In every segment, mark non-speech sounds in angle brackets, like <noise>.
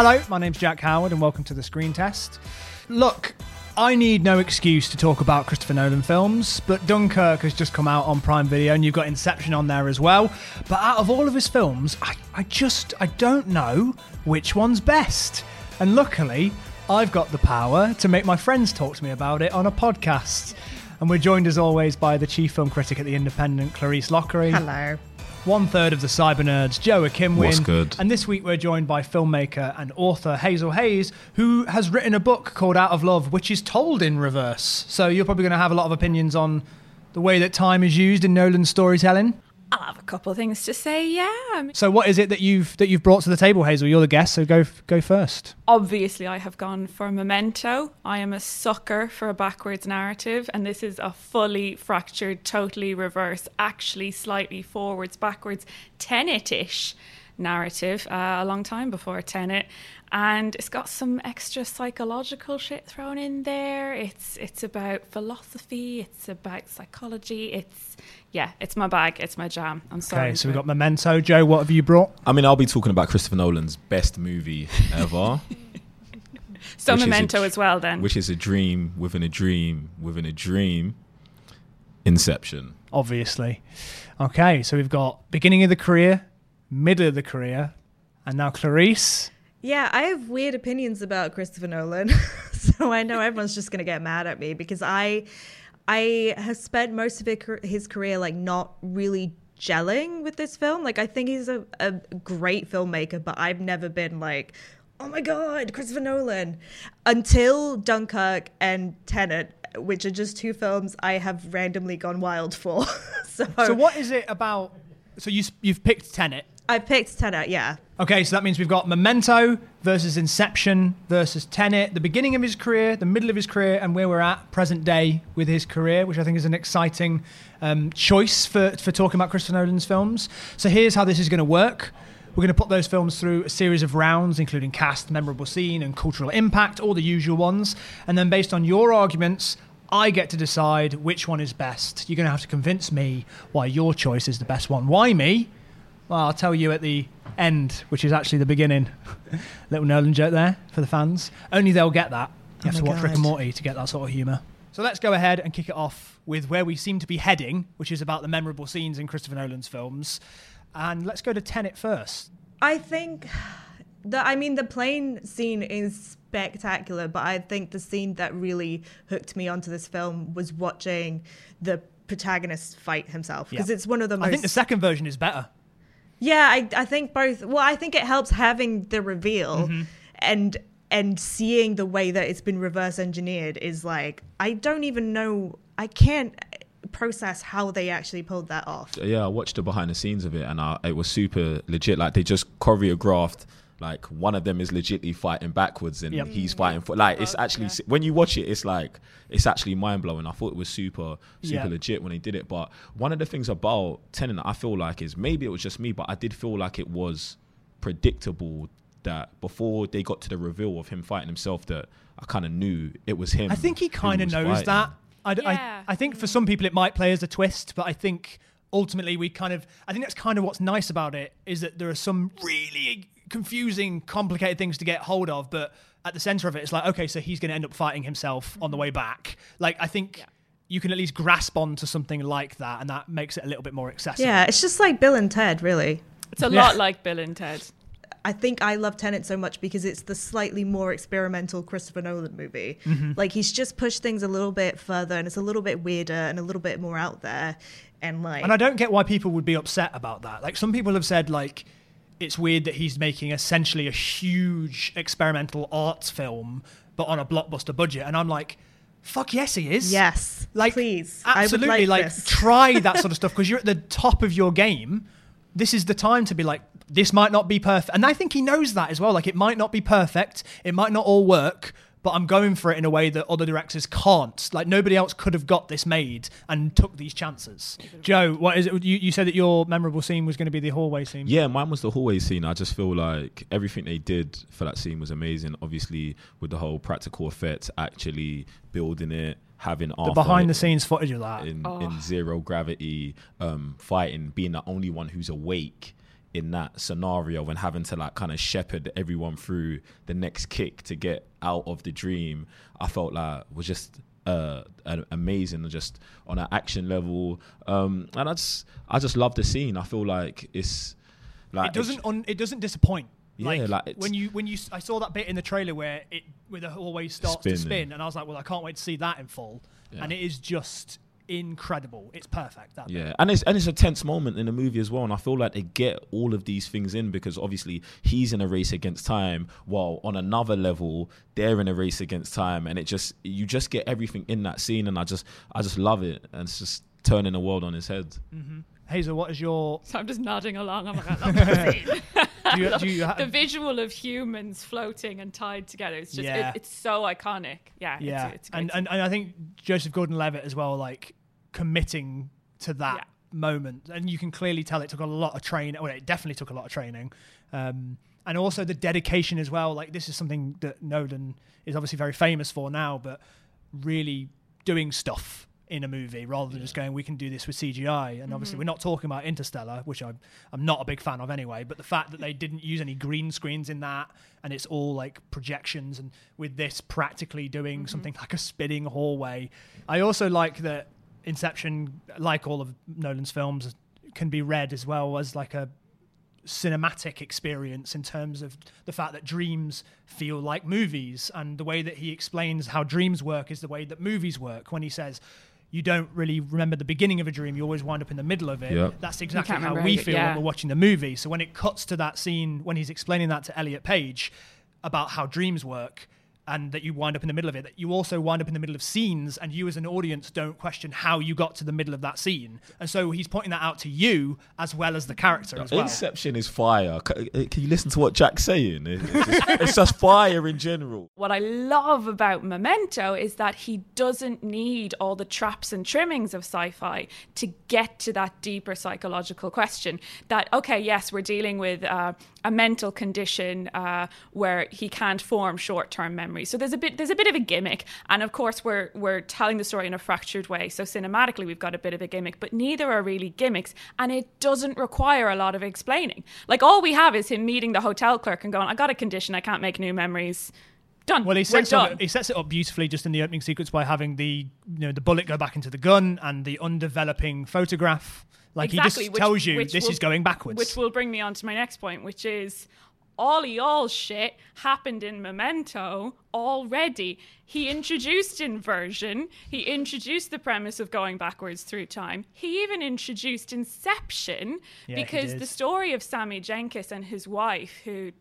Hello, my name's Jack Howard, and welcome to the Screen Test. Look, I need no excuse to talk about Christopher Nolan films, but Dunkirk has just come out on Prime Video, and you've got Inception on there as well. But out of all of his films, I, I just I don't know which one's best. And luckily, I've got the power to make my friends talk to me about it on a podcast. And we're joined as always by the chief film critic at The Independent, Clarisse Loughery. Hello. One third of the Cyber Nerds, Joe Ikhinmwin. What's good? And this week we're joined by filmmaker and author Hazel Hayes, who has written a book called Out of Love, which is told in reverse. So you're probably going to have a lot of opinions on the way that time is used in Nolan's storytelling. I'll have a couple of things to say. Yeah. So what is it that you've that you've brought to the table, Hazel? You're the guest, so go go first. Obviously, I have gone for Memento. I am a sucker for a backwards narrative, and this is a fully fractured, totally reverse, actually slightly forwards, backwards, Tenet-ish narrative. Uh, a long time before Tenet, and it's got some extra psychological shit thrown in there. It's it's about philosophy. It's about psychology. It's yeah, it's my bag. It's my jam. I'm sorry. Okay, so we've got Memento. Joe, what have you brought? I mean, I'll be talking about Christopher Nolan's best movie ever, <laughs> so which is a Memento as well. Then which is a dream within a dream within a dream. Inception. Obviously. Okay, so we've got beginning of the career, middle of the career, and now Clarisse. Yeah, I have weird opinions about Christopher Nolan, <laughs> so I know everyone's just gonna get mad at me because I, I have spent most of his career like not really gelling with this film. Like I think he's a, a great filmmaker, but I've never been like, oh my god, Christopher Nolan, until Dunkirk and Tenet, which are just two films I have randomly gone wild for. <laughs> so, So what is it about? So you you've picked Tenet. I picked Tenet, yeah. Okay, so that means we've got Memento versus Inception versus Tenet, the beginning of his career, the middle of his career, and where we're at present day with his career, which I think is an exciting um, choice for, for talking about Christopher Nolan's films. So here's how this is going to work. We're going to put those films through a series of rounds, including cast, memorable scene, and cultural impact, all the usual ones. And then based on your arguments, I get to decide which one is best. You're going to have to convince me why your choice is the best one. Why me? Well, I'll tell you at the end, which is actually the beginning. <laughs> Little Nolan joke there for the fans. Only they'll get that. You oh have Oh to my watch Rick and Morty to get that sort of humour. So let's go ahead and kick it off with where we seem to be heading, which is about the memorable scenes in Christopher Nolan's films. And let's go to Tenet first. I think <sighs> the I mean the plane scene is spectacular, but I think the scene that really hooked me onto this film was watching the protagonist fight himself because Yeah. it's one of the most I think the second version is better. Yeah I, I think both well I think it helps having the reveal Mm-hmm. and and seeing the way that it's been reverse engineered is like I don't even know I can't process how they actually pulled that off Yeah, I watched the behind the scenes of it, and I, it was super legit. Like they just choreographed. Like one of them is legitly fighting backwards, and Yep. he's mm. fighting for. Like it's oh, actually when you watch it, it's like it's actually mind blowing. I thought it was super super Yeah. legit when they did it. But one of the things about Tenet, I feel like is maybe it was just me, but I did feel like it was predictable that before they got to the reveal of him fighting himself, that I kind of knew it was him. I think he kind of knows fighting. that. I, d- I- Yeah. I think for some people it might play as a twist, but I think ultimately we kind of, I think that's kind of what's nice about it is that there are some really confusing, complicated things to get hold of, but at the center of it, it's like, okay, so he's going to end up fighting himself on the way back. Like, I think you can at least grasp onto something like that, and that makes it a little bit more accessible. yeah it's just like Bill and Ted really it's a Yeah. lot like Bill and Ted. I think I love Tenet so much because it's the slightly more experimental Christopher Nolan movie. Mm-hmm. Like he's just pushed things a little bit further and it's a little bit weirder and a little bit more out there. And like, And I don't get why people would be upset about that. Like some people have said, like it's weird that he's making essentially a huge experimental arts film, but on a blockbuster budget. And I'm like, fuck yes, he is. yes, like please, absolutely. like, like <laughs> try that sort of stuff because you're at the top of your game. This is the time to be like, this might not be perfect, and I think he knows that as well. Like it might not be perfect, it might not all work, but I'm going for it in a way that other directors can't. Like nobody else could have got this made and took these chances. Joe, what is it? You, you said that your memorable scene was going to be the hallway scene. Yeah, mine was the hallway scene. I just feel like everything they did for that scene was amazing. Obviously, with the whole practical effects, actually building it, having the behind the scenes footage of that. in, Oh. in zero gravity, um, fighting, being the only one who's awake in that scenario and having to like kind of shepherd everyone through the next kick to get out of the dream, I felt like was just uh, amazing, just on an action level. Um, and I just I just love the scene. I feel like it's like it doesn't un, it doesn't disappoint. Yeah, like, like when you when you I saw that bit in the trailer where it where the hallway starts to spin, and I was like, well, I can't wait to see that in full. Yeah. And it is just incredible. It's perfect. That bit. Yeah, and it's and it's a tense moment in the movie as well, and I feel like they get all of these things in because obviously he's in a race against time, while on another level they're in a race against time, and it just you just get everything in that scene, and I just I just love it, and it's just turning the world on its head. Mm-hmm. Hazel, what is your So I'm just nodding along. I'm like, I love <laughs> that scene. do you, do you ha- the visual of humans floating and tied together. It's just, Yeah. it, it's so iconic. Yeah, yeah, it's, it's great and, and and I think Joseph Gordon-Levitt as well, like committing to that Yeah. moment, and you can clearly tell it took a lot of training. Well, it definitely took a lot of training, um, and also the dedication as well. Like this is something that Nolan is obviously very famous for now, but really doing stuff in a movie rather than just going, we can do this with CGI. And obviously, we're not talking about Interstellar, which I'm, I'm not a big fan of anyway. But the fact that they didn't use any green screens in that and it's all like projections, and with this practically doing something like a spinning hallway. I also like that Inception, like all of Nolan's films, can be read as well as like a cinematic experience in terms of the fact that dreams feel like movies and the way that he explains how dreams work is the way that movies work when he says you don't really remember the beginning of a dream you always wind up in the middle of it Yep. that's exactly how remember we it, feel yeah. when we're watching the movie so when it cuts to that scene when he's explaining that to Elliot Page about how dreams work and that you wind up in the middle of it, that you also wind up in the middle of scenes, and you as an audience don't question how you got to the middle of that scene. And so he's pointing that out to you as well as the character as well. Inception is fire. Uh, Can you listen to what Jack's saying? It's just, it's just fire in general. what I love about Memento is that he doesn't need all the traps and trimmings of sci fi to get to that deeper psychological question. That, okay, yes, we're dealing with uh, a mental condition uh, where he can't form short term memory. So there's a bit there's a bit of a gimmick. And of course we're we're telling the story in a fractured way. So cinematically we've got a bit of a gimmick, but neither are really gimmicks. And it doesn't require a lot of explaining. Like all we have is him meeting the hotel clerk and going, I got a condition, I can't make new memories. Done. Well, he sets, done. up, he sets it up beautifully just in the opening sequence by having the you know the bullet go back into the gun and the undeveloping photograph. Like he just which- tells you this will- is going backwards. Which will bring me on to my next point, which is all y'all shit happened in Memento already. He introduced inversion. He introduced the premise of going backwards through time. He even introduced Inception Yeah, because the story of Sammy Jenkins and his wife, who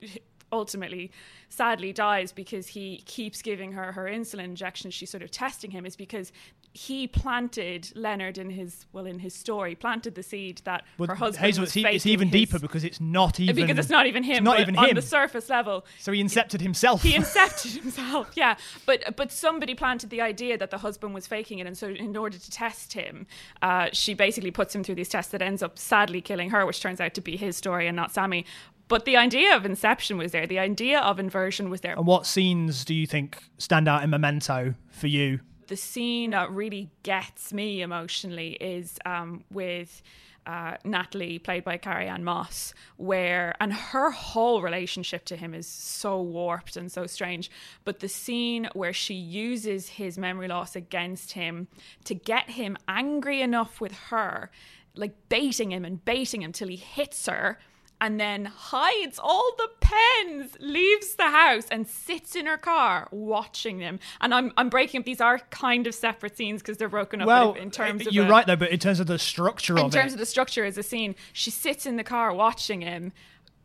ultimately sadly dies because he keeps giving her her insulin injections she's sort of testing him is because he planted Leonard in his well in his story planted the seed that Well, her husband Hazel, was it's, it's even his- deeper because it's not even because it's not even him not even on him. the surface level so he incepted himself. he <laughs> incepted himself yeah but but somebody planted the idea that the husband was faking it and so in order to test him uh, she basically puts him through these tests that ends up sadly killing her which turns out to be his story and not sammy but the idea of inception was there the idea of inversion was there and what scenes do you think stand out in Memento for you? the scene that really gets me emotionally is um, with uh, Natalie, played by Carrie Ann Moss, where and her whole relationship to him is so warped and so strange. But the scene where she uses his memory loss against him to get him angry enough with her, like baiting him and baiting him till he hits her and then hides all the pens, leaves the house, and sits in her car watching them. And I'm I'm breaking up. These are kind of separate scenes because they're broken up Well, in terms eh, of you're right though, but in terms of the structure in terms it, of the structure as a scene, she sits in the car watching him,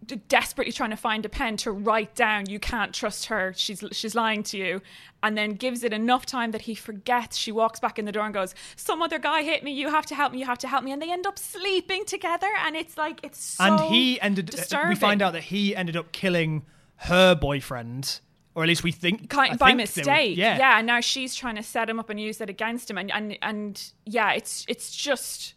d- desperately trying to find a pen to write down. You can't trust her. She's she's lying to you, and then gives it enough time that he forgets. She walks back in the door and goes, "Some other guy hit me. You have to help me. You have to help me." And they end up sleeping together, and it's like it's so and he ended. Uh, disturbing. We find out that he ended up killing her boyfriend, or at least we think kind by think they were- mistake. yeah, yeah. And now she's trying to set him up and use it against him, and and and yeah, it's it's just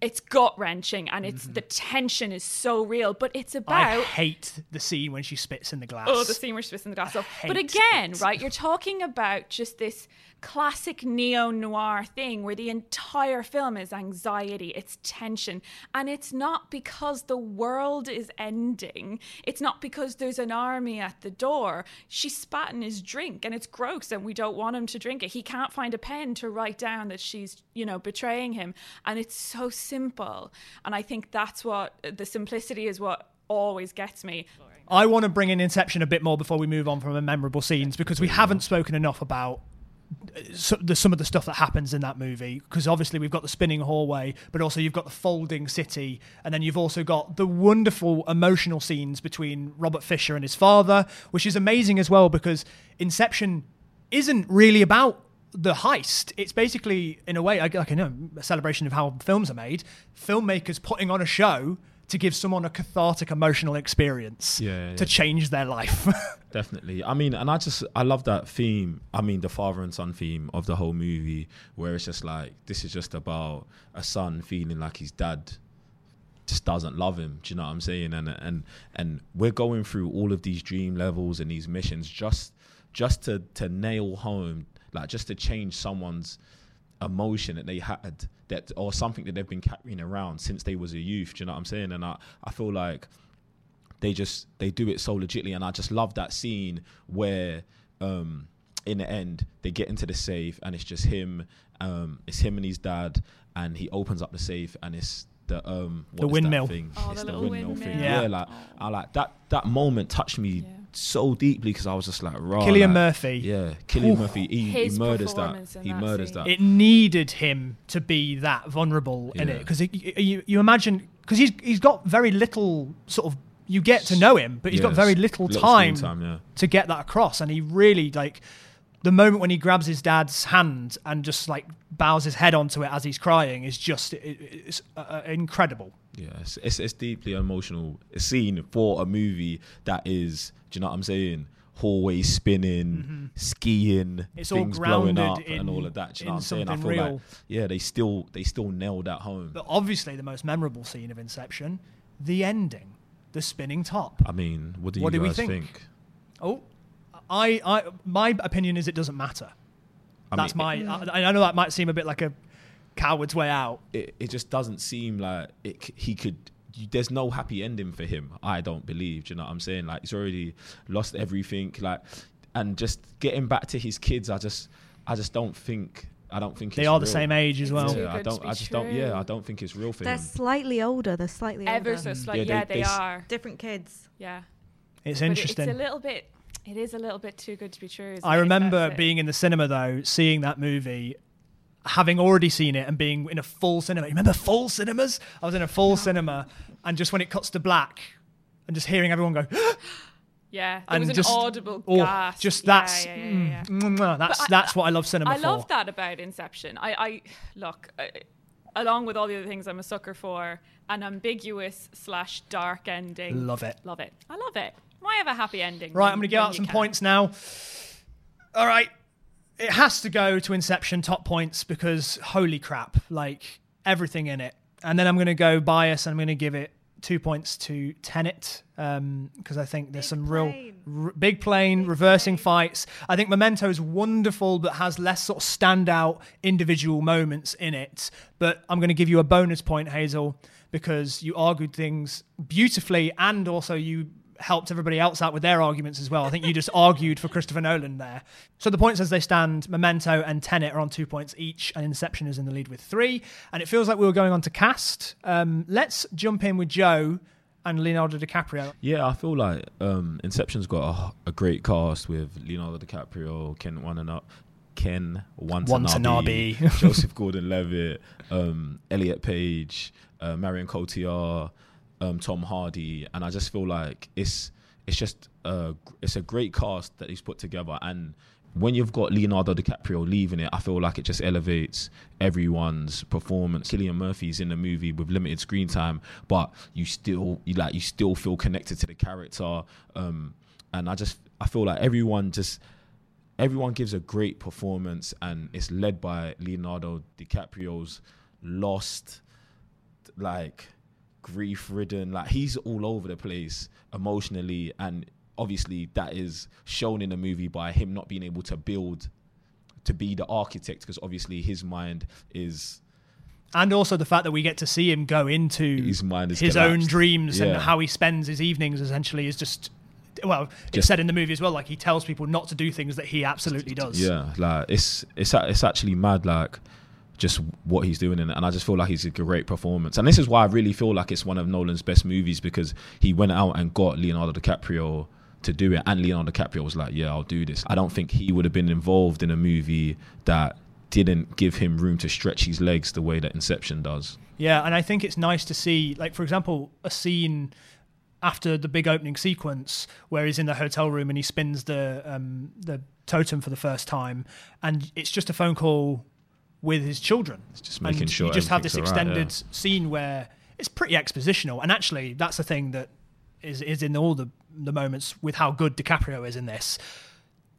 it's gut wrenching and it's the tension is so real, but it's about I hate the scene when she spits in the glass. Oh, the scene where she's twisting the glass. But again, it. right, you're talking about just this classic neo noir thing where the entire film is anxiety, it's tension. And it's not because the world is ending, it's not because there's an army at the door. She spat in his drink and it's gross and we don't want him to drink it. He can't find a pen to write down that she's, you know, betraying him. And it's so simple. And I think that's what the simplicity is what always gets me. I want to bring in Inception a bit more before we move on from the memorable scenes because we haven't spoken enough about so, the, some of the stuff that happens in that movie. Because obviously we've got the spinning hallway, but also you've got the folding city, and then you've also got the wonderful emotional scenes between Robert Fisher and his father, which is amazing as well because Inception isn't really about the heist. It's basically, in a way, like like, you know, a celebration of how films are made. Filmmakers putting on a show to give someone a cathartic emotional experience Yeah, to yeah. change their life. <laughs> Definitely. I mean, and I just I love that theme. I mean, the father and son theme of the whole movie, where it's just like this is just about a son feeling like his dad just doesn't love him. Do you know what I'm saying? And and and we're going through all of these dream levels and these missions just just to to nail home, like just to change someone's emotion that they had that or something that they've been carrying around since they was a youth. Do you know what I'm saying? And I I feel like they just they do it so legitly and i just love that scene where um in the end they get into the safe and it's just him um it's him and his dad and he opens up the safe and it's the um what The is that windmill. thing? Oh, it's the the, little windmill, thing yeah, Yeah. like i like that that moment touched me Yeah. So deeply because i was just like raw Cillian like, Murphy. yeah cillian Oof. murphy he, he murders that he that murders scene. that It needed him to be that vulnerable in it because you, you imagine because he's he's got very little sort of you get to know him, but he's got very little, little time, time, yeah. to get that across, and he really like the moment when he grabs his dad's hand and just like bows his head onto it as he's crying is just it, it's uh, uh, incredible. Yeah, it's, it's it's deeply emotional scene for a movie that is. Do you know what I'm saying? Hallway spinning, skiing, Mm-hmm. It's all things blowing up, and all of that. Do you know what I'm saying? I feel real. like yeah, they still they still nailed that home. But obviously, the most memorable scene of Inception, the ending, the spinning top. I mean, what do What you do we guys think? think? Oh, I, I, my opinion is it doesn't matter. I That's mean, my. I, I know that might seem a bit like a coward's way out. It, it just doesn't seem like it, he could. There's no happy ending for him. I don't believe. Do you know what I'm saying? Like he's already lost everything. Like, and just getting back to his kids, I just, I just don't think. I don't think They it's are the same age as well. Yeah, I don't. I just don't. Yeah. I don't think it's real for They're him. slightly older. They're slightly Ever older. so Yeah, slightly. they- Yeah, they, they s- are. Different kids. Yeah. It's But interesting. It's a little bit. It is a little bit too good to be true. I remember being in the cinema though, seeing that movie, having already seen it and being in a full cinema. You remember full cinemas? I was in a full cinema, and just when it cuts to black, and just hearing everyone go, <gasps> Yeah, there and was an just audible oh, gasp. just that's yeah, yeah, mm, yeah. mm, mm, that's I- that's what I love cinema I for. love that about Inception. I, I look, I, along with all the other things, I'm a sucker for an ambiguous slash dark ending. Love it. Love it. I love it. Why have a happy ending? Right, when- I'm going to give out some can? points now. All right. It has to go to Inception top points because holy crap, like everything in it. And then I'm going to go bias and I'm going to give it two points to Tenet um, because I think there's Big some plane. real r- big plane reversing fights. I think Memento is wonderful but has less sort of standout individual moments in it. But I'm going to give you a bonus point, Hazel, because you argued things beautifully and also you helped everybody else out with their arguments as well. I think you just argued for Christopher Nolan there. So the points as they stand, Memento and Tenet are on two points each, and Inception is in the lead with three. And it feels like we were going on to cast. Um, let's jump in with Joe and Leonardo DiCaprio. Yeah, I feel like um, Inception's got a, a great cast with Leonardo DiCaprio, Ken Watanabe, Ken Watanabe. Joseph Gordon-Levitt, um, Elliot Page, uh, Marion Cotillard, um, Tom Hardy, and I just feel like it's it's just a, it's a great cast that he's put together and. When you've got Leonardo DiCaprio leaving it, I feel like it just elevates everyone's performance. Cillian Murphy's in the movie with limited screen time, but you still you like you still feel connected to the character. Um, and I just I feel like everyone just everyone gives a great performance, and it's led by Leonardo DiCaprio's lost like grief ridden. Like he's all over the place emotionally, and obviously that is shown in the movie by him not being able to build to be the architect because obviously his mind is and also the fact that we get to see him go into His mind is his own dreams and how he spends his evenings essentially is just well it's Just- said in the movie as well like he tells people not to do things that he absolutely does Yeah, like it's it's it's actually mad, like just what he's doing in it, and I just feel like he's a great performance. And this is why I really feel like it's one of Nolan's best movies because he went out and got Leonardo DiCaprio to do it, and Leonardo DiCaprio was like, "Yeah, I'll do this." I don't think he would have been involved in a movie that didn't give him room to stretch his legs the way that Inception does. Yeah, and I think it's nice to see, like, for example, a scene after the big opening sequence where he's in the hotel room and he spins the um, the totem for the first time, and it's just a phone call with his children. It's just making and sure you just have this all right, extended scene where it's pretty expositional, and actually, that's the thing that is is in all the the moments with how good DiCaprio is in this.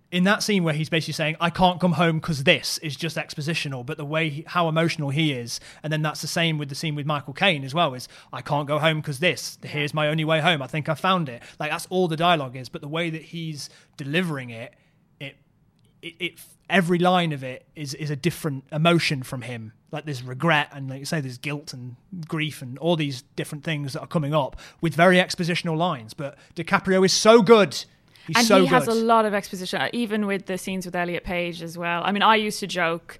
In that scene where he's basically saying i can't come home because this is just expositional. But the way he, how emotional he is and then that's the same with the scene with michael caine as well is i can't go home because this. Here's my only way home. I think i found it. Like that's all the dialogue is. But the way that he's delivering it it it, every line of it is is a different emotion from him. Like there's regret and like you say there's guilt and grief and all these different things that are coming up with very expositional lines. But DiCaprio is so good. He's and so he has a lot of exposition, uh, even with the scenes with Elliot Page as well. I mean, I used to joke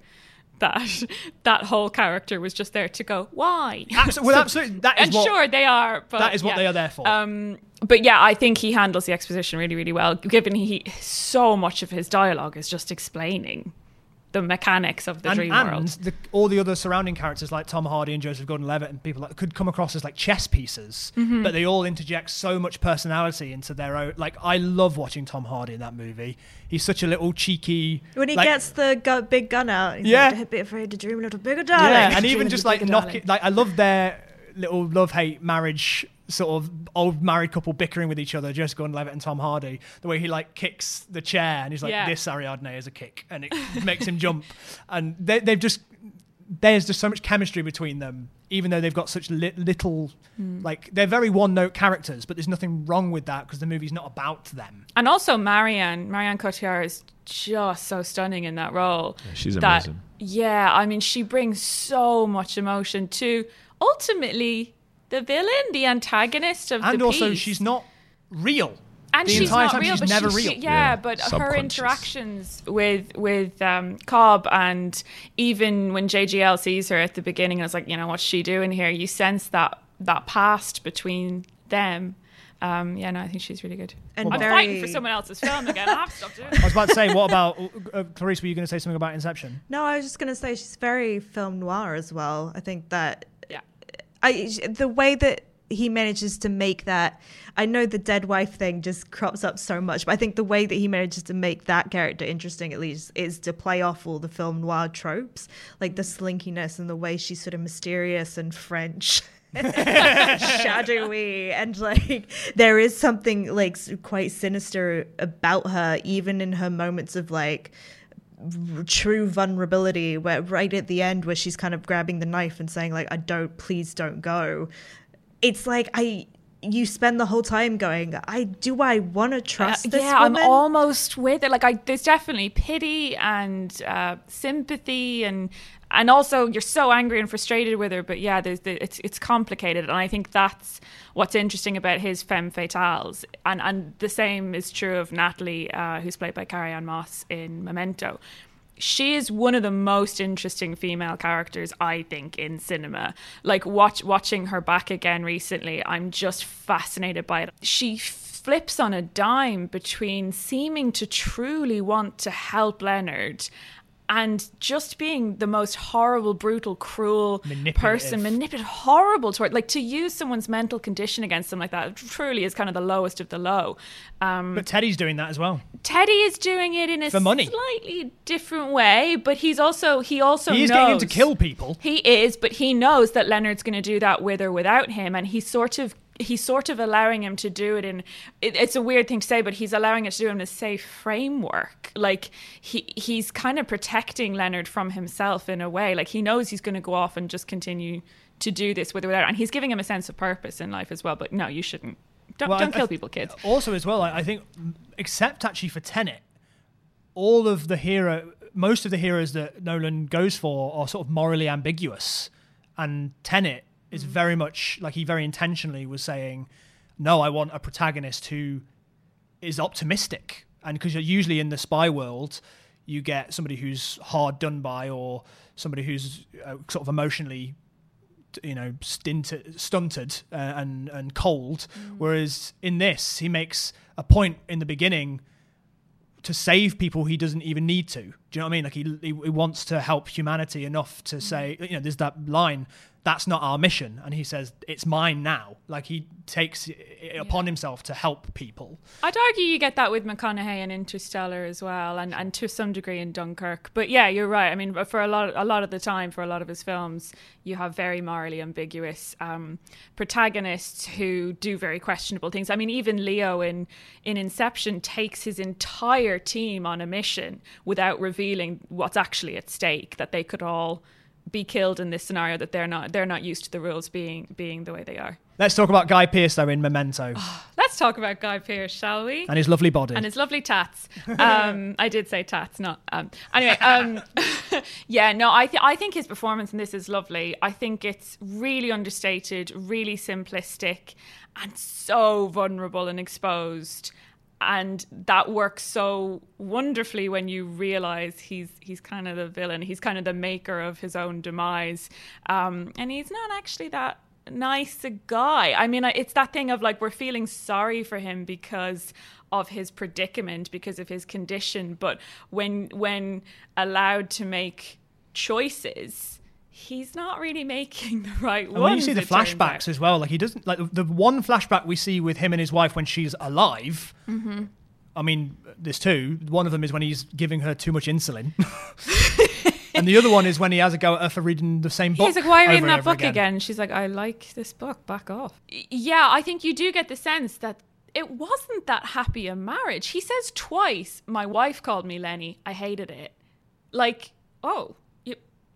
that <laughs> that whole character was just there to go, why? Well, <laughs> absolutely. That is and what, sure they are, but that is what yeah. they are there for. Um, but yeah, I think he handles the exposition really, really well. Given he so much of his dialogue is just explaining the mechanics of the and dream and world. the, all the other surrounding characters like Tom Hardy and Joseph Gordon-Levitt and people that could come across as like chess pieces, Mm-hmm. but they all interject so much personality into their own. Like I love watching Tom Hardy in that movie. He's such a little cheeky. When he like- gets the gu- big gun out, he's Yeah. like, a bit afraid to dream a little bigger, darling. yeah, and even <laughs> just like bigger knock darling. it. Like I love their little love hate marriage sort of old married couple bickering with each other, Joseph and Levitt and Tom Hardy. The way he like kicks the chair and he's like, Yeah. "This Ariadne is a kick," and it <laughs> makes him jump. And they, they've just there's just so much chemistry between them, even though they've got such li- little. Hmm. Like they're very one-note characters, but there's nothing wrong with that because the movie's not about them. And also Marion, Marion Cotillard is just so stunning in that role. she's that, amazing. Yeah, I mean, she brings so much emotion to ultimately the villain, the antagonist of the movie. And the also, piece. she's not real. and the she's entire not time real, she's but never she- real. she- yeah, Yeah, but her interactions with with um, Cobb and even when JGL sees her at the beginning, and it's like, you know, what's she doing here? You sense that that past between them. Um, yeah, no, I think she's really good. And I'm very- fighting for someone else's film again. I have to stop doing I was about to say, what about uh, Clarisse? Were you going to say something about Inception? No, I was just gonna say she's very film noir as well. I think that Yeah. I the way that he manages to make that I know the dead wife thing just crops up so much, but I think the way that he manages to make that character interesting at least is to play off all the film noir tropes, like the slinkiness and the way she's sort of mysterious and French. <laughs> shadowy and like there is something like quite sinister about her even in her moments of like true vulnerability where right at the end where she's kind of grabbing the knife and saying like i don't please don't go. It's like i you spend the whole time going i do i want to trust Uh, this yeah, woman I'm almost with it. Like, I there's definitely pity and uh, sympathy, and and also you're so angry and frustrated with her. But yeah, there's the, it's it's complicated, and I think that's what's interesting about his femme fatales. And and the same is true of Natalie, uh, who's played by Carrie Ann Moss in Memento. She is one of the most interesting female characters I think in cinema. Like watch watching her back again recently, I'm just fascinated by it. She flips on a dime between seeming to truly want to help Leonard and just being the most horrible, brutal, cruel Manipulative. person, manipulative, horrible toward like to use someone's mental condition against them like that truly is kind of the lowest of the low. Um, But Teddy's doing that as well. Teddy is doing it in a For money. slightly different way, but he's also he also He is knows getting him to kill people. He is, but he knows that Leonard's going to do that with or without him, and he's sort of he's sort of allowing him to do it in. It, it's a weird thing to say, but he's allowing it to do in a safe framework. Like he he's kind of protecting Leonard from himself in a way. Like he knows he's going to go off and just continue to do this with or without. And he's giving him a sense of purpose in life as well. But no, you shouldn't. Don't, Well, don't I kill people, kids. Also, as well, I I think, except actually for Tenet, all of the hero, most of the heroes that Nolan goes for are sort of morally ambiguous, and Tenet is very much like he very intentionally was saying, "No, I want a protagonist who is optimistic," and because you're usually in the spy world, you get somebody who's hard done by or somebody who's uh, sort of emotionally you know stinted, stunted uh, and and cold. Whereas in this he makes a point in the beginning to save people he doesn't even need to do you know what i mean like he, he, he wants to help humanity enough to say you know there's that line that's not our mission and he says it's mine now like he takes it upon himself to help people I'd argue you get that with McConaughey in Interstellar as well, and, and to some degree in Dunkirk. But yeah, you're right. I mean, for a lot, a lot of the time, for a lot of his films, you have very morally ambiguous um, protagonists who do very questionable things. I mean, even Leo in in Inception takes his entire team on a mission without revealing what's actually at stake. That they could all be killed in this scenario. That they're not they're not used to the rules being being the way they are. let's talk about guy pearce though in memento Let's talk about Guy Pearce, shall we? and his lovely body and his lovely tats. Um, <laughs> I did say tats, not um. Anyway, um, <laughs> yeah, no, I th- I think his performance in this is lovely. I think it's really understated, really simplistic, and so vulnerable and exposed. And that works so wonderfully when you realize he's he's kind of the villain. He's kind of the maker of his own demise, um, and he's not actually that nice a guy. I mean, it's that thing of like we're feeling sorry for him because of his predicament, because of his condition. But when when allowed to make choices, he's not really making the right ones. when you see the flashbacks as well, like he doesn't like the one flashback we see with him and his wife when she's alive. Mm-hmm. I mean, there's two. One of them is when he's giving her too much insulin, <laughs> <laughs> and the other one is when he has a go at her for reading the same book. He's like, why are you reading that book again? She's like, I like this book. Back off. Yeah, I think you do get the sense that it wasn't that happy a marriage. He says twice, "My wife called me Lenny. I hated it." Like, oh,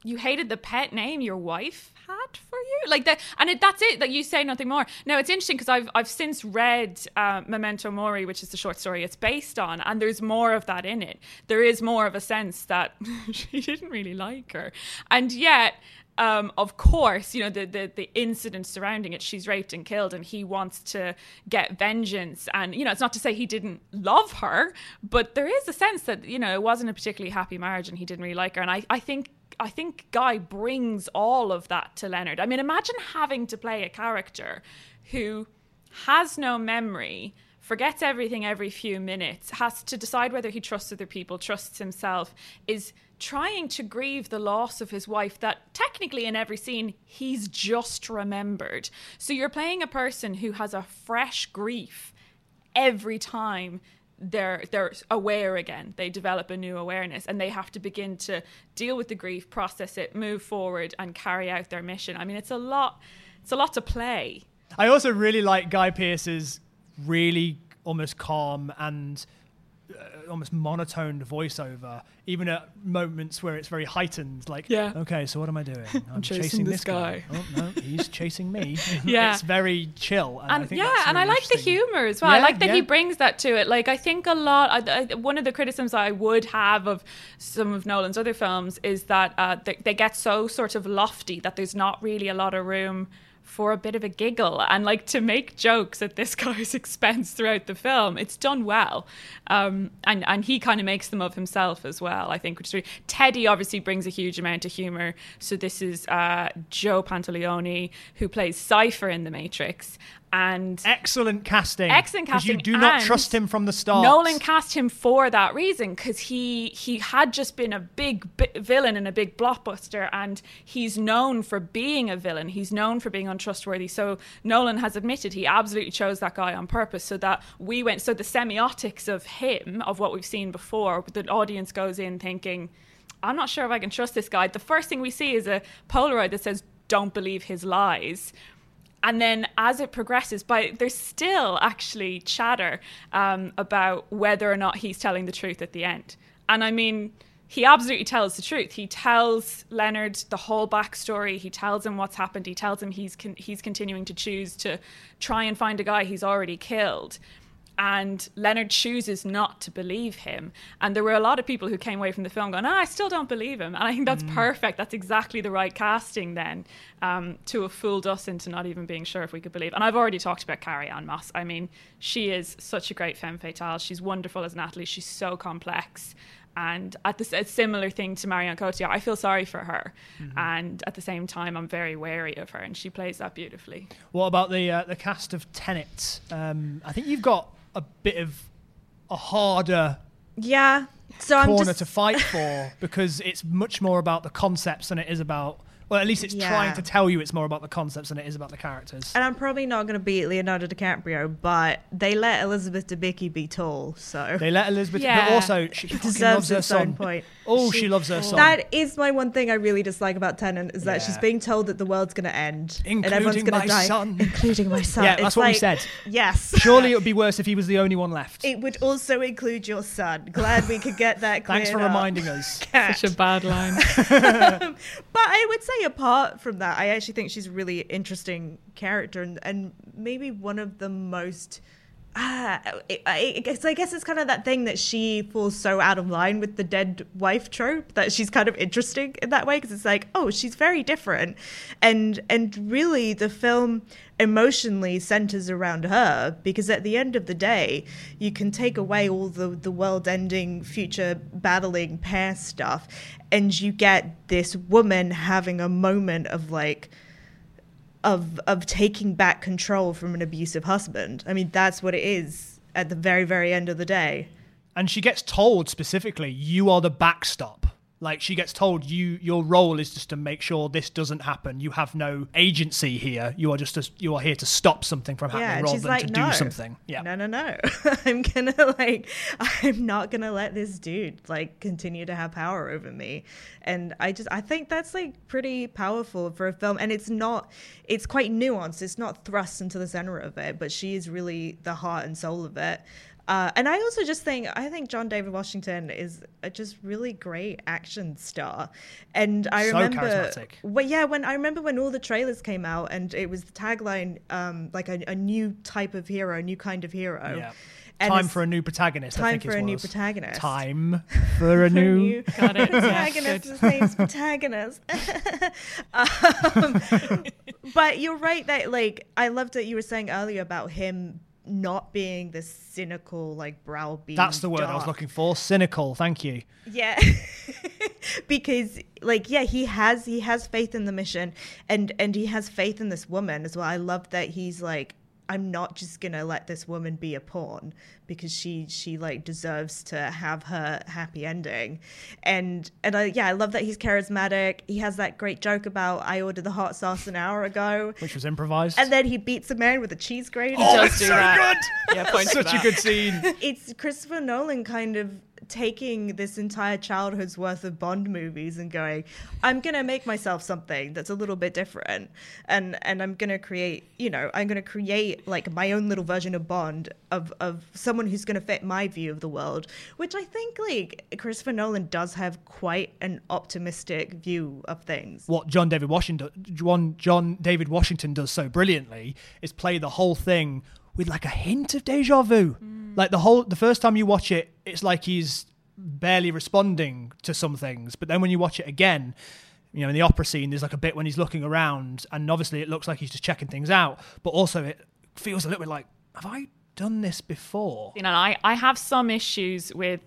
you hated the pet name your wife had for you, like that, and it, that's it. That you say nothing more. Now it's interesting because I've I've since read uh, Memento Mori, which is the short story it's based on, and there's more of that in it. There is more of a sense that <laughs> she didn't really like her, and yet um, of course, you know, the, the, the incident surrounding it, she's raped and killed, and he wants to get vengeance. And, you know, it's not to say he didn't love her, but there is a sense that, you know, it wasn't a particularly happy marriage and he didn't really like her. And I, I think. I think Guy brings all of that to Leonard. I mean, imagine having to play a character who has no memory, forgets everything every few minutes, has to decide whether he trusts other people, trusts himself, is trying to grieve the loss of his wife that technically in every scene he's just remembered. So you're playing a person who has a fresh grief every time they're they're aware again. They develop a new awareness and they have to begin to deal with the grief, process it, move forward and carry out their mission. I mean, it's a lot it's a lot to play. I also really like Guy Pearce's really almost calm and uh, almost monotoned voiceover, even at moments where it's very heightened. Like, Yeah. okay, so what am I doing? <laughs> I'm, chasing this guy. Oh no, he's chasing me. <laughs> <laughs> Yeah. it's very chill. And, I and yeah, that's and I like the humor as well. I like that he brings that to it. Like I think a lot. I, I, one of the criticisms I would have of some of Nolan's other films is that uh, they, they get so sort of lofty that there's not really a lot of room for a bit of a giggle and like to make jokes at this <laughs> guy's expense throughout the film. It's done well, um, and and he kind of makes them of himself as well. I think, which is really, Teddy obviously brings a huge amount of humor. So this is uh, Joe Pantoliano who plays Cypher in The Matrix, and Excellent casting. Excellent 'Cause you do not trust him from the start. Nolan cast him for that reason because he he had just been a big bi- villain in a big blockbuster, and he's known for being a villain. He's known for being untrustworthy. So Nolan has admitted he absolutely chose that guy on purpose, so that we went. So the semiotics of him, of what we've seen before, the audience goes in thinking. I'm not sure if I can trust this guy. The first thing we see is a Polaroid that says, Don't believe his lies and then as it progresses by there's still actually chatter um, about whether or not he's telling the truth at the end and i mean he absolutely tells the truth. He tells Leonard the whole backstory. He tells him what's happened. He tells him he's con- he's continuing to choose to try and find a guy he's already killed and Leonard chooses not to believe him. And there were a lot of people who came away from the film going, oh, I still don't believe him. And I think that's mm. perfect. That's exactly the right casting then um, to have fooled us into not even being sure if we could believe. And I've already talked about Carrie-Anne Moss. I mean, she is such a great femme fatale. She's wonderful as Natalie. She's so complex. And at the a similar thing to Marion Cotillard, I feel sorry for her, mm-hmm. and at the same time, I'm very wary of her, and she plays that beautifully. What about the uh, the cast of Tenet? Um, I think you've got a bit of a harder yeah so corner just... to fight for because it's much more about the concepts than it is about well, at least it's yeah. trying to tell you it's more about the concepts than it is about the characters. And I'm probably not going to beat Leonardo DiCaprio, but they let Elizabeth Debicki be tall, so they let Elizabeth. Yeah. But also, she deserves her son. Point. Oh, she, she, loves her son. That is my one thing I really dislike about Tenet is that yeah. she's being told that the world's going to end including and everyone's going to die, son. including my son. Yeah, that's it's what like, we said. Yes. Surely it would be worse if he was the only one left. It would also include your son. Glad we could get that. Thanks for up. reminding us. Such a bad line. <laughs> but I would say apart from that, I actually think she's a really interesting character and, and maybe one of the most. Uh, I, I, guess, I guess it's kind of that thing that she falls so out of line with the dead wife trope that she's kind of interesting in that way because it's like oh she's very different and and really the film emotionally centers around her because at the end of the day you can take away all the the world ending future battling past stuff and you get this woman having a moment of like of of taking back control from an abusive husband. I mean, that's what it is at the very very end of the day. And she gets told specifically, "You are the backstop." Like she gets told, you your role is just to make sure this doesn't happen. You have no agency here. You are just a, you are here to stop something from happening yeah, rather than like, to no. do something. Yeah. No, no, no. <laughs> I'm gonna like I'm not gonna let this dude like continue to have power over me. And I just I think that's like pretty powerful for a film. And it's not it's quite nuanced. It's not thrust into the center of it, but she is really the heart and soul of it. Uh, and I also just think I think John David Washington is a just really great action star, and I so remember, well, yeah, when I remember when all the trailers came out and it was the tagline, um, like a, a, new type of hero, a new kind of hero. Yeah. And time for a new protagonist. Time for a new protagonist. Time for a new, new <laughs> Got it. protagonist. His name's protagonist. <laughs> um, <laughs> but you're right that like I loved that you were saying earlier about him not being this cynical like browbeat. That's the word dark. I was looking for. Cynical. Thank you. Yeah. <laughs> because like yeah, he has he has faith in the mission and and he has faith in this woman as well. I love that he's like I'm not just gonna let this woman be a pawn because she she like deserves to have her happy ending, and and I yeah I love that he's charismatic. He has that great joke about I ordered the hot sauce an hour ago, which was improvised, and then he beats a man with a cheese grater. Oh, he does do so that. good! Yeah, such a good scene. It's Christopher Nolan kind of taking this entire childhood's worth of Bond movies and going, I'm gonna make myself something that's a little bit different, and and I'm gonna create, you know, I'm gonna create like my own little version of Bond of of someone who's gonna fit my view of the world, which I think like Christopher Nolan does have quite an optimistic view of things. What John David Washington John John David Washington does so brilliantly is play the whole thing with like a hint of deja vu. Mm. Like the whole the first time you watch it, it's like he's barely responding to some things, but then when you watch it again, you know, in the opera scene, there's like a bit when he's looking around, and obviously it looks like he's just checking things out, but also it feels a little bit like, have I done this before? You know, I I have some issues with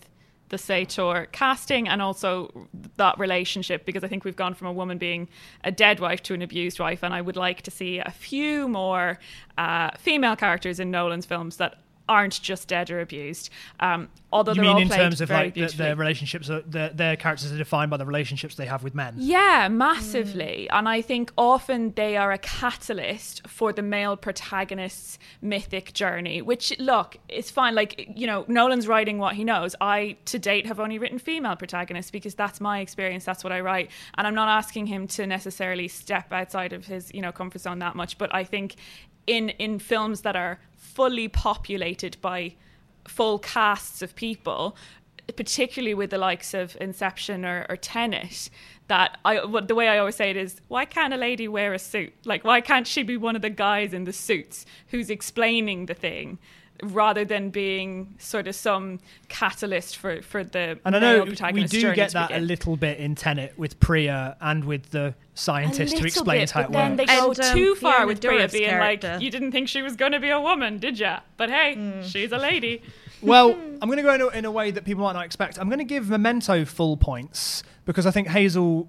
the Sator casting and also that relationship because I think we've gone from a woman being a dead wife to an abused wife, and I would like to see a few more uh, female characters in Nolan's films that aren't just dead or abused. Um, although you mean in terms of like the, their relationships, are, their, their characters are defined by the relationships they have with men. Yeah, massively. Mm. And I think often they are a catalyst for the male protagonist's mythic journey. Which look, it's fine. Like you know, Nolan's writing what he knows. I to date have only written female protagonists because that's my experience. That's what I write, and I'm not asking him to necessarily step outside of his you know comfort zone that much. But I think in in films that are fully populated by full casts of people particularly with the likes of Inception or, or Tenet, that I the way I always say it is, why can't a lady wear a suit? Like, why can't she be one of the guys in the suits who's explaining the thing? Rather than being sort of some catalyst for, for the And I know we do get to that a little bit in Tenet with Priya and with the scientist who little explains bit, how it then works. they go And, um, too far Fiona with Priya being character. like, you didn't think she was going to be a woman, did ya? But hey, Hmm. she's a lady. <laughs> Well, <laughs> I'm going to go in a, in a way that people might not expect. I'm going to give Memento full points because I think Hazel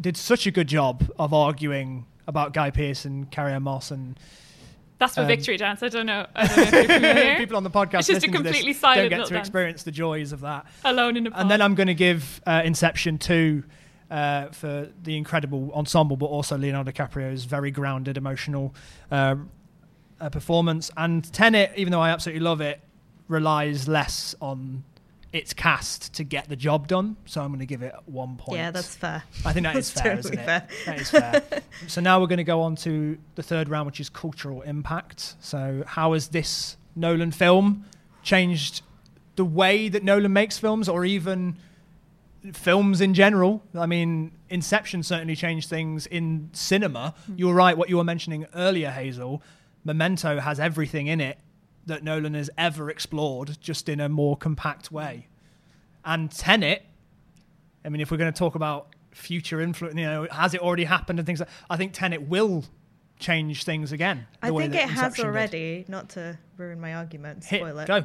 did such a good job of arguing about Guy Pearce and Carrie Moss and That's for Um, victory dance. I don't know. I don't know <laughs> people on the podcast It's just a completely to this completely don't get to dance. experience the joys of that. Alone in a. And then I'm going to give uh, Inception 2 uh, for the incredible ensemble, but also Leonardo DiCaprio's very grounded, emotional uh, uh, performance. And Tenet, even though I absolutely love it, relies less on its cast to get the job done. So I'm going to give it one point. Yeah, that's fair. I think that is <laughs> that's fair, totally isn't fair. it? That is fair. <laughs> so now we're going to go on to the third round, which is cultural impact. So how has this Nolan film changed the way that Nolan makes films, or even films in general? I mean, Inception certainly changed things in cinema. Hmm. You were right. What you were mentioning earlier, Hazel. Memento has everything in it that Nolan has ever explored, just in a more compact way. And Tenet, I mean, if we're going to talk about future influence, you know, has it already happened and things like I think Tenet will change things again. I think it has Inception did. already. Not to ruin my argument, Hit, spoil it. go.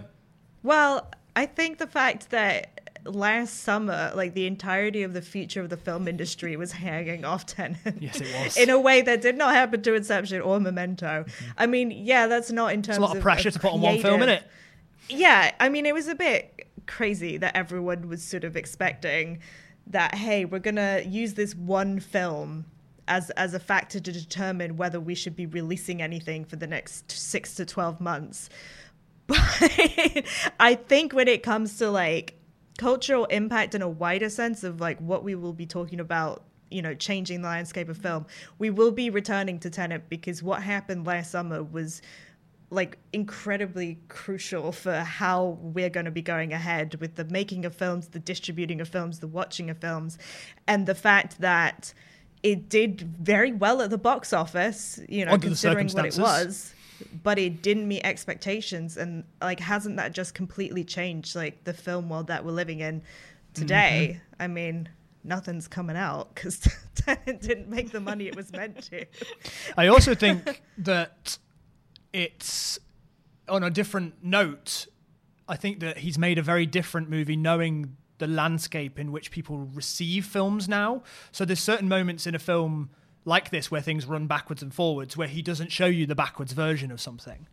Well, I think the fact that last summer, like the entirety of the future of the film industry was hanging off Tenet. Yes, it <laughs> was. In a way that did not happen to Inception or Memento. Mm-hmm. I mean, yeah, that's not in terms It's a lot of of pressure of to put on one film, creative- innit? Yeah, I mean, it was a bit crazy that everyone was sort of expecting that, hey, we're going to use this one film as, as a factor to determine whether we should be releasing anything for the next six to 12 months. <laughs> But I think when it comes to like cultural impact in a wider sense of like what we will be talking about you know changing the landscape of film. We will be returning to Tenet because what happened last summer was like incredibly crucial for how we're going to be going ahead with the making of films the distributing of films the watching of films and the fact that it did very well at the box office you know Under considering what it was but it didn't meet expectations and like hasn't that just completely changed like the film world that we're living in today Mm-hmm. i mean nothing's coming out because <laughs> Tenet didn't make the money it was meant to I also think <laughs> that it's on a different note. I think that he's made a very different movie, knowing the landscape in which people receive films now. So there's certain moments in a film like this where things run backwards and forwards, where he doesn't show you the backwards version of something.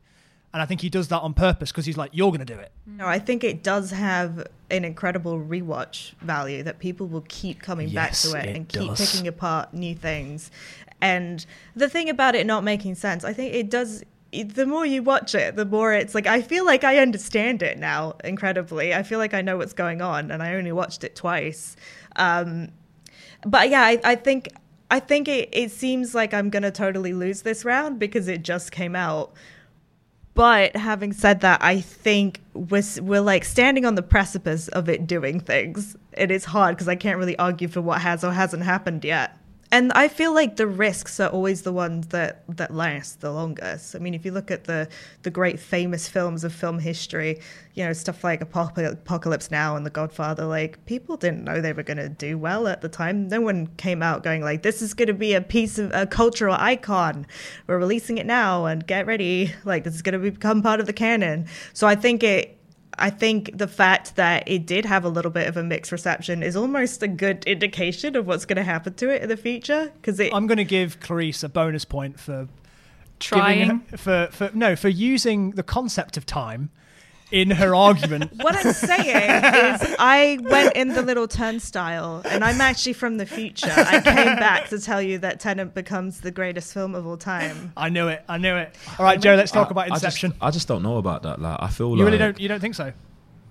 And I think he does that on purpose because he's like, "You're going to do it." no i think it does have an incredible rewatch value that people will keep coming Yes, back to it, it and keep does. picking apart new things and the thing about it not making sense i think it does the more you watch it, the more it's like I feel like I understand it now. Incredibly, I feel like I know what's going on, and I only watched it twice. Um, but yeah, I, I think I think it, it seems like I'm gonna totally lose this round because it just came out. But having said that, I think we're, we're like standing on the precipice of it doing things. It is hard because I can't really argue for what has or hasn't happened yet. And I feel like the risks are always the ones that, that last the longest. I mean, if you look at the, the great famous films of film history, you know, stuff like Apocalypse Now and The Godfather, like people didn't know they were going to do well at the time. No one came out going like, this is going to be a piece of a cultural icon. We're releasing it now and get ready. Like this is going to become part of the canon. So I think it, I think the fact that it did have a little bit of a mixed reception is almost a good indication of what's going to happen to it in the future. Because it, I'm going to give Clarisse a bonus point for Trying. her- for for no for using the concept of time in her argument. <laughs> what I'm saying is, I went in the little turnstile, and I'm actually from the future. I came back to tell you that Tenet becomes the greatest film of all time. I knew it. I knew it. All right, Joe. Let's talk I- about I just- Inception. I just, don't know about that. Like, I feel you like really don't. You don't think so?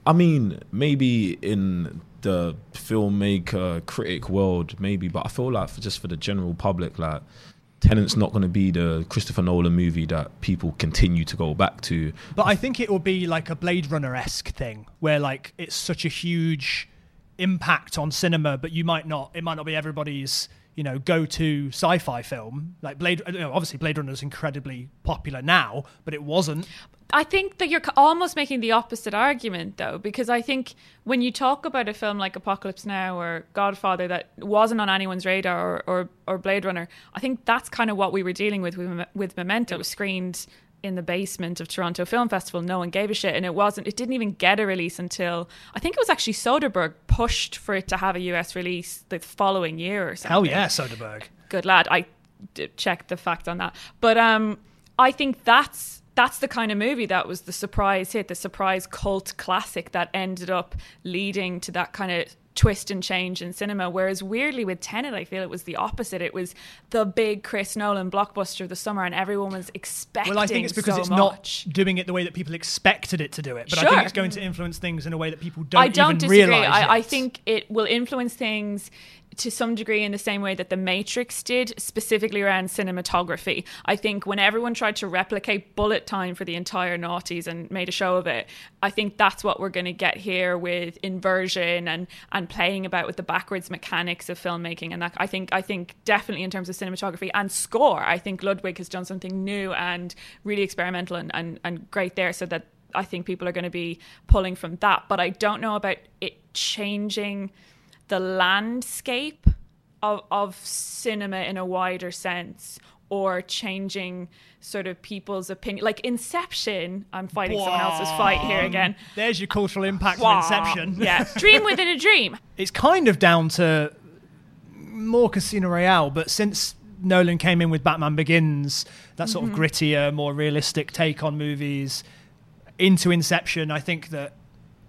I mean, maybe in the filmmaker critic world, maybe, but I feel like for just for the general public, like Tenet's not going to be the Christopher Nolan movie that people continue to go back to. But I think it will be like a Blade Runner esque thing where like it's such a huge impact on cinema, but you might not. It might not be everybody's you know go to sci-fi film. Like Blade, you know, obviously Blade Runner is incredibly popular now, but it wasn't. I think that you're almost making the opposite argument, though, because I think when you talk about a film like Apocalypse Now or Godfather that wasn't on anyone's radar or, or, or Blade Runner, I think that's kind of what we were dealing with with, with Memento. It was screened in the basement of Toronto Film Festival. No one gave a shit, and it wasn't. It didn't even get a release until I think it was actually Soderbergh pushed for it to have a US release the following year or something Hell yeah, Soderbergh. good lad. I checked the fact on that, but um, I think that's that's the kind of movie that was the surprise hit, the surprise cult classic that ended up leading to that kind of twist and change in cinema. Whereas weirdly with Tenet, I feel it was the opposite. It was the big Chris Nolan blockbuster of the summer, and everyone was expecting. Well, I think it's because so it's much. not doing it the way that people expected it to do it. But I think it's going to influence things in a way that people don't, I don't even disagree. realize. I, I think it will influence things to some degree in the same way that The Matrix did, specifically around cinematography. I think when everyone tried to replicate bullet time for the entire noughties and made a show of it, I think that's what we're going to get here with inversion and and playing about with the backwards mechanics of filmmaking. And that I think I think definitely in terms of cinematography and score, I think Ludwig has done something new and really experimental and, and, and great there. So that I think people are going to be pulling from that. But I don't know about it changing the landscape of, of cinema in a wider sense or changing sort of people's opinion. Like Inception, I'm fighting someone else's fight here again. There's your cultural impact of Inception. Yeah, <laughs> dream within a dream. it's kind of down to more Casino Royale, but since Nolan came in with Batman Begins, that sort Mm-hmm. of grittier, more realistic take on movies, into Inception, I think that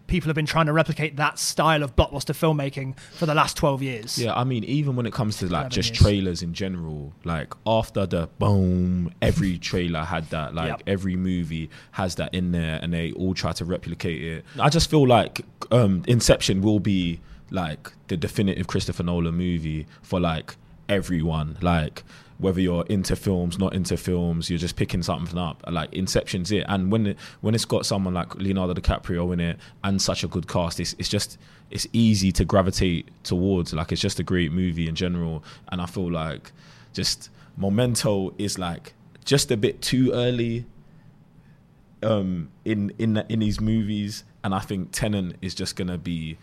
people have been trying to replicate that style of blockbuster filmmaking for the last 12 years. Yeah, I mean, even when it comes to like just years. trailers in general, like after the boom, every <laughs> trailer had that. Like Yep. every movie has that in there, and they all try to replicate it. I just feel like um, Inception will be like the definitive Christopher Nolan movie for like everyone. Like whether you're into films, not into films, you're just picking something up. Like Inception's it, and when it, when it's got someone like Leonardo DiCaprio in it and such a good cast, it's it's just it's easy to gravitate towards. Like it's just a great movie in general, and I feel like just Memento is like just a bit too early um, in in in these movies, and I think Tenet is just gonna be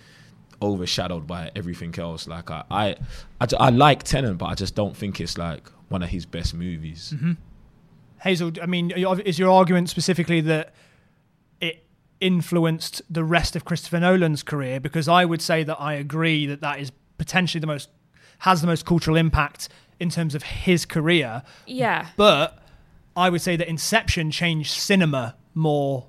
overshadowed by everything else. Like I, I, I, I like Tenet, but I just don't think it's like one of his best movies. Mm-hmm. Hazel, I mean, is your argument specifically that it influenced the rest of Christopher Nolan's career? Because I would say that I agree that that is potentially the most has the most cultural impact in terms of his career. Yeah. But I would say that Inception changed cinema more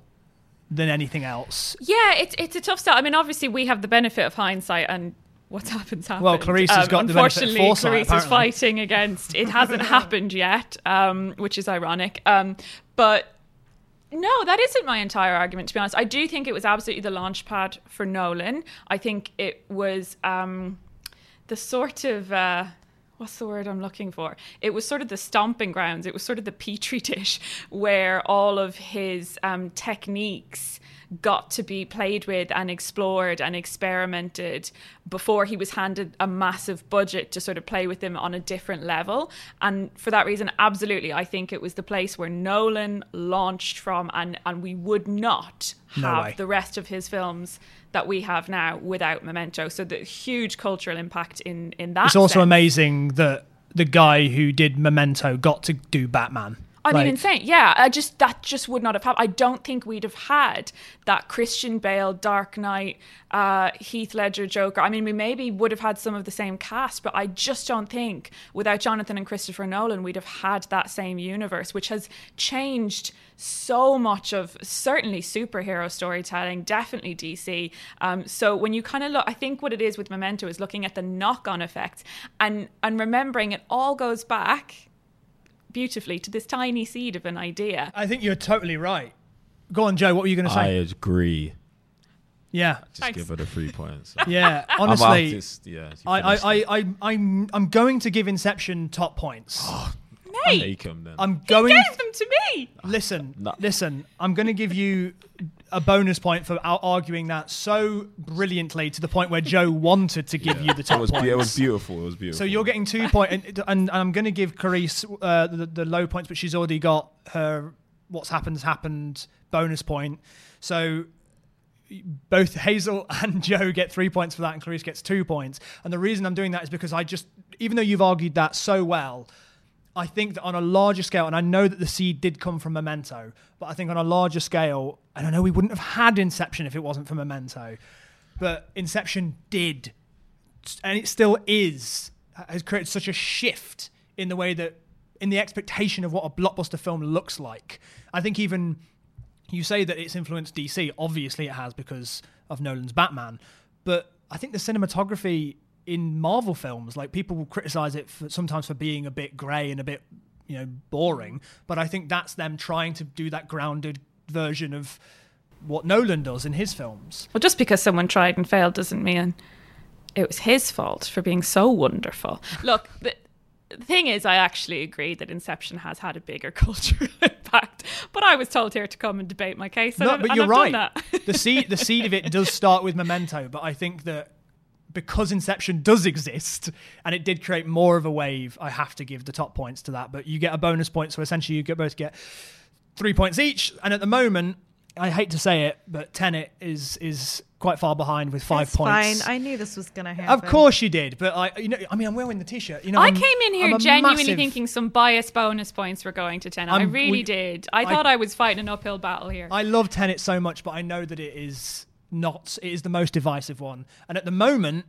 than anything else. Yeah, it's it's a tough start. I mean, obviously we have the benefit of hindsight and what's happened happened. Well, Clarisse has got the benefit of unfortunately, foresight, Clarisse is apparently. fighting against it hasn't <laughs> happened yet, um, which is ironic. Um, but no, that isn't my entire argument. To be honest, I do think it was absolutely the launch pad for Nolan. I think it was um, the sort of. Uh, What's the word I'm looking for? It was sort of the stomping grounds. It was sort of the petri dish <laughs> where all of his um, techniques got to be played with and explored and experimented before he was handed a massive budget to sort of play with them on a different level. And for that reason, absolutely, I think it was the place where Nolan launched from, and, and we would not No have way. the rest of his films that we have now without Memento. So the huge cultural impact in in that. It's also sense. amazing that the guy who did Memento got to do Batman. I mean, insane. Yeah, I just that just would not have happened. I don't think we'd have had that Christian Bale, Dark Knight, uh, Heath Ledger, Joker. I mean, we maybe would have had some of the same cast, but I just don't think without Jonathan and Christopher Nolan, we'd have had that same universe, which has changed so much of certainly superhero storytelling, definitely DC. Um, so when you kind of look, I think what it is with Memento is looking at the knock-on effects and and remembering it all goes back beautifully to this tiny seed of an idea. I think you're totally right. Go on, Joe. What were you going to say? I agree. yeah, Just Thanks. give it a three points. <laughs> yeah. I'm Honestly, artist, yeah. you I, I, I, I, I'm, I'm going to give Inception top points. <gasps> Oh, me. Take him then. I'm He going. gave them to me. Listen, No. listen. I'm going to give you a bonus point for arguing that so brilliantly to the point where Joe wanted to give you the top it was, points. it was beautiful. It was beautiful. So you're getting two points, and, and I'm going to give Clarisse uh, the, the low points, but she's already got her what's happened has happened bonus point. So both Hazel <laughs> and Joe get three points for that, and Clarisse gets two points. And the reason I'm doing that is because I just, even though you've argued that so well, I think that on a larger scale, and I know that the seed did come from Memento, but I think on a larger scale, and I know we wouldn't have had Inception if it wasn't for Memento, but Inception did, and it still is, has created such a shift in the way that, in the expectation of what a blockbuster film looks like. I think even you say that it's influenced DC. Obviously, it has because of Nolan's Batman. But I think the cinematography in Marvel films, like people will criticize it for, sometimes for being a bit grey and a bit, you know, boring. But I think that's them trying to do that grounded version of what Nolan does in his films. Well, just because someone tried and failed doesn't mean it was his fault for being so wonderful. Look, the, the thing is, I actually agree that Inception has had a bigger <laughs> cultural impact, but I was told here to come and debate my case. No, but you're I've right. <laughs> The seed, the seed of it does start with Memento, but I think that because Inception does exist and it did create more of a wave, I have to give the top points to that. But you get a bonus point, so essentially you get both get three points each. And at the moment, I hate to say it, but Tenet is is quite far behind with five That's points. fine. I knew this was gonna happen. of course you did, but I, you know, I mean, I'm wearing the t-shirt. You know, I I'm- came in here genuinely massive- thinking some biased bonus points were going to 10. I I'm- really we- did. I, I- thought I was fighting an uphill battle here. I love Tenet so much, but I know that it is not. It is the most divisive one. And at the moment,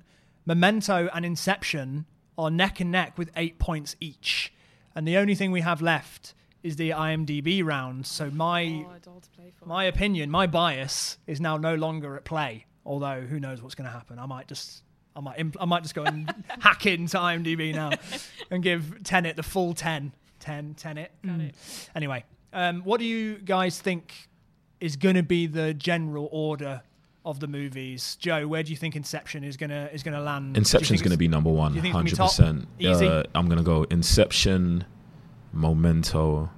Memento and Inception are neck and neck with eight points each. And the only thing we have left is the IMDb round. So my Oh, it's all to play for. my opinion, my bias is now no longer at play. Although who knows what's going to happen? I might just. I might, impl- I might just go and <laughs> hack into IMDb now <laughs> and give Tenet the full 10. 10, Tenet. Mm. Anyway, um, what do you guys think is going to be the general order of the movies? Joe, where do you think Inception is going to is going to land? Do you Inception's going to be number one, you think it's hundred gonna percent. be top? Easy? Uh, I'm going to go Inception, Memento,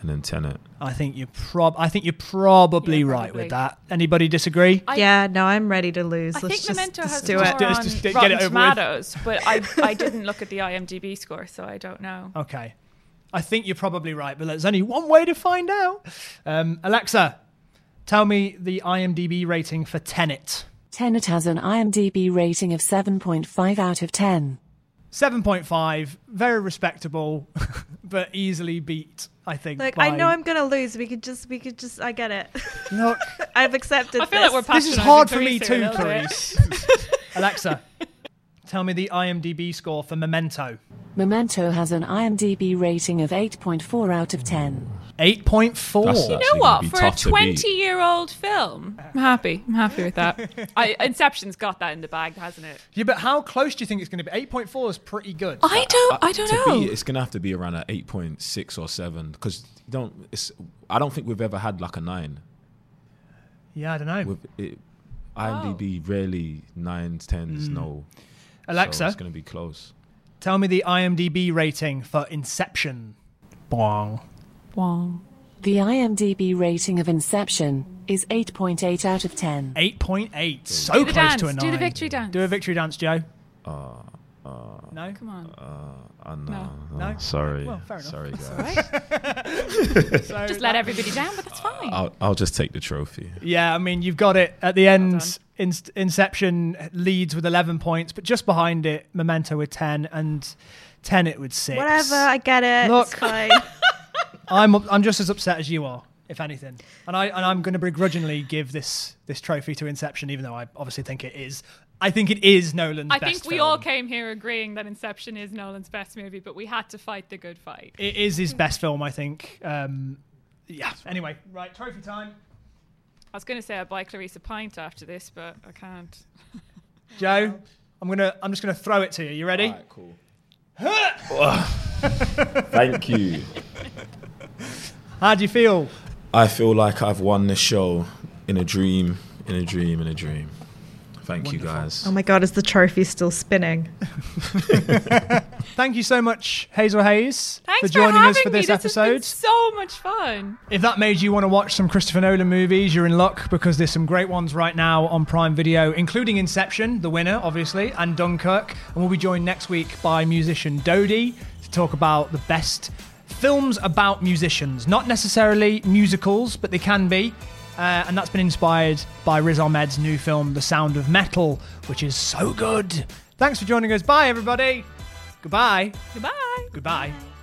and then Tenet. I think you're prob. I think you're probably Yeah, right probably. with that. Anybody disagree? I- yeah, no, I'm ready to lose. I Let's think just, Memento just has do more it. Just- on just get it Rotten over with. Tomatoes, but I, <laughs> I didn't look at the IMDb score, so I don't know. Okay. I think you're probably right, but there's only one way to find out. Um, Alexa, tell me the IMDb rating for Tenet. Tenet has an IMDb rating of 7.5 out of 10. 7.5, very respectable, <laughs> but easily beat, I think. Like by- I know I'm gonna lose. We could just, we could just. I get it. Look, <laughs> I've accepted. I feel this. like we're this is hard for me too, here a little bit. Clarisse. <laughs> Alexa, tell me the IMDb score for Memento. Memento has an IMDb rating of 8.4 out of 10. 8.4. That's You know Actually gonna what? be For a tough to beat. 20 year old film, I'm happy. I'm happy with that. <laughs> I, Inception's got that in the bag, hasn't it? Yeah, but how close do you think it's going to be? 8.4 is pretty good. I don't. I don't to know. Be, it's going to have to be around an eight point six or seven because you don't. It's. I don't think we've ever had like a nine. yeah, I don't know. With it, IMDb oh. rarely nines, tens, mm. no. So Alexa, it's going to be close. tell me the IMDb rating for Inception. Bong. Wow. The IMDb rating of Inception is 8.8 out of 10. 8.8. So Do the close dance. to a 9. Do the victory dance. Do a victory dance, Joe. Uh, no? Come on. uh, no, No. no, No? Sorry, Well, fair enough. sorry guys. right? <laughs> So Just let everybody down, but that's fine. I'll, I'll just take the trophy. Yeah, I mean, you've got it at the end. done. In- Inception leads with 11 points, but just behind it, Memento with 10 and Tenet with 6. Whatever. I get it. Look. <laughs> It's fine. I'm I'm just as upset as you are, if anything. And I and I'm going to begrudgingly give this this trophy to Inception, even though I obviously think it is. I think it is Nolan's I best think we film. all came here agreeing that Inception is Nolan's best movie, but we had to fight the good fight. It is his best film, I think. Um, yeah. Anyway, right, trophy time. I was going to say I'd buy Clarisse a pint after this, but I can't. <laughs> Joe, I'm gonna I'm just gonna throw it to you. You ready? cool. <laughs> Thank you. How do you feel? I feel like I've won this show in a dream, in a dream, in a dream. Thank you guys. oh my god, is the trophy still spinning? <laughs> thank you so much, Hazel Hayes, Thanks for joining having us for me. this, This has been episode. so much fun. If that made you want to watch some Christopher Nolan movies, you're in luck because there's some great ones right now on Prime Video, including Inception, the winner, obviously, and Dunkirk. And we'll be joined next week by musician Dodie to talk about the best films about musicians. Not necessarily musicals, but they can be. Uh, and that's been inspired by Riz Ahmed's new film, The Sound of Metal, which is so good. Thanks for joining us. Bye, everybody. Goodbye. Goodbye. Goodbye.